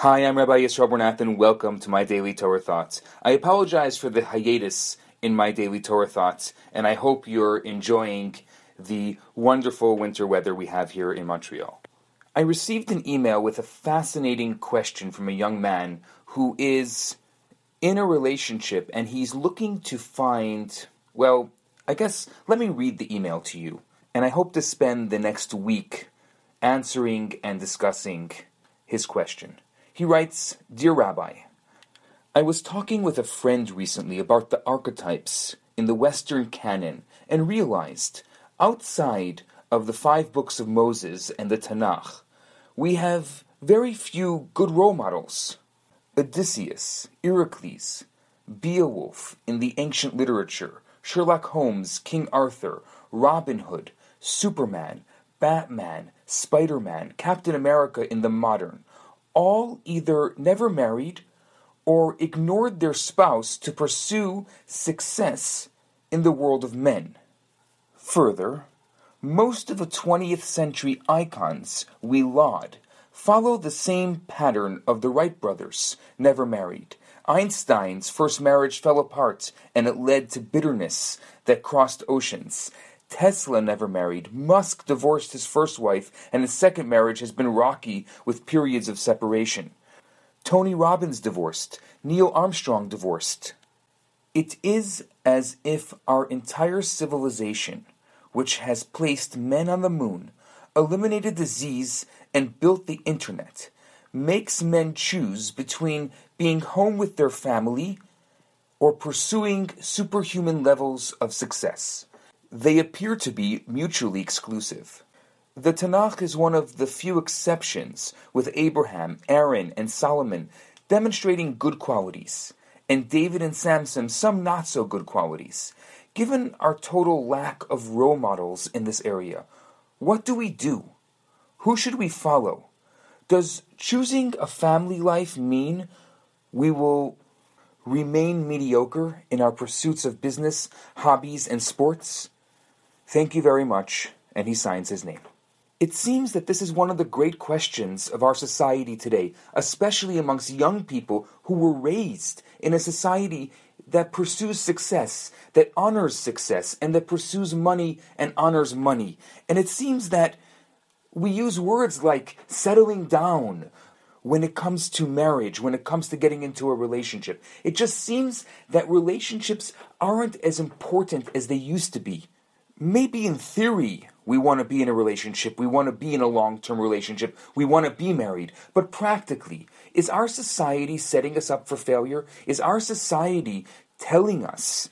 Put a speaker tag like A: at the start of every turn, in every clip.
A: Hi, I'm Rabbi Yisrael Bernath, and welcome to my Daily Torah Thoughts. I apologize for the hiatus in my Daily Torah Thoughts, and I hope you're enjoying the wonderful winter weather we have here in Montreal. I received an email with a fascinating question from a young man who is in a relationship and he's looking to find, well, I guess let me read the email to you. And I hope to spend the next week answering and discussing his question. He writes Dear Rabbi, I was talking with a friend recently about the archetypes in the Western canon and realized outside of the five books of Moses and the Tanakh, we have very few good role models. Odysseus, Heracles, Beowulf in the ancient literature, Sherlock Holmes, King Arthur, Robin Hood, Superman, Batman, Spider Man, Captain America in the modern, all either never married or ignored their spouse to pursue success in the world of men. Further, most of the 20th century icons we laud follow the same pattern of the Wright brothers, never married. Einstein's first marriage fell apart and it led to bitterness that crossed oceans. Tesla never married. Musk divorced his first wife, and his second marriage has been rocky with periods of separation. Tony Robbins divorced. Neil Armstrong divorced. It is as if our entire civilization, which has placed men on the moon, eliminated disease, and built the internet, makes men choose between being home with their family or pursuing superhuman levels of success. They appear to be mutually exclusive. The Tanakh is one of the few exceptions, with Abraham, Aaron, and Solomon demonstrating good qualities, and David and Samson some not so good qualities. Given our total lack of role models in this area, what do we do? Who should we follow? Does choosing a family life mean we will remain mediocre in our pursuits of business, hobbies, and sports? Thank you very much, and he signs his name. It seems that this is one of the great questions of our society today, especially amongst young people who were raised in a society that pursues success, that honors success, and that pursues money and honors money. And it seems that we use words like settling down when it comes to marriage, when it comes to getting into a relationship. It just seems that relationships aren't as important as they used to be maybe in theory we want to be in a relationship, we want to be in a long term relationship, we want to be married, but practically, is our society setting us up for failure? Is our society telling us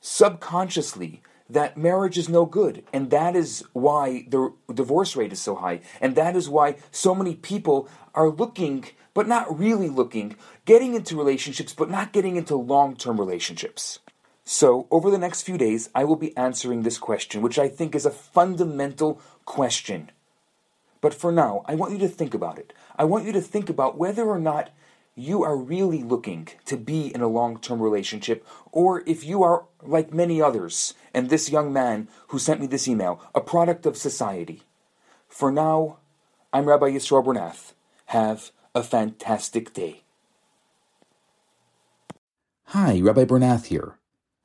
A: subconsciously that marriage is no good, and that is why the divorce rate is so high, and that is why so many people are looking, but not really looking, getting into relationships, but not getting into long term relationships? So, over the next few days, I will be answering this question, which I think is a fundamental question. But for now, I want you to think about it. I want you to think about whether or not you are really looking to be in a long term relationship, or if you are, like many others, and this young man who sent me this email, a product of society. For now, I'm Rabbi Yisroel Bernath. Have a fantastic day.
B: Hi, Rabbi Bernath here.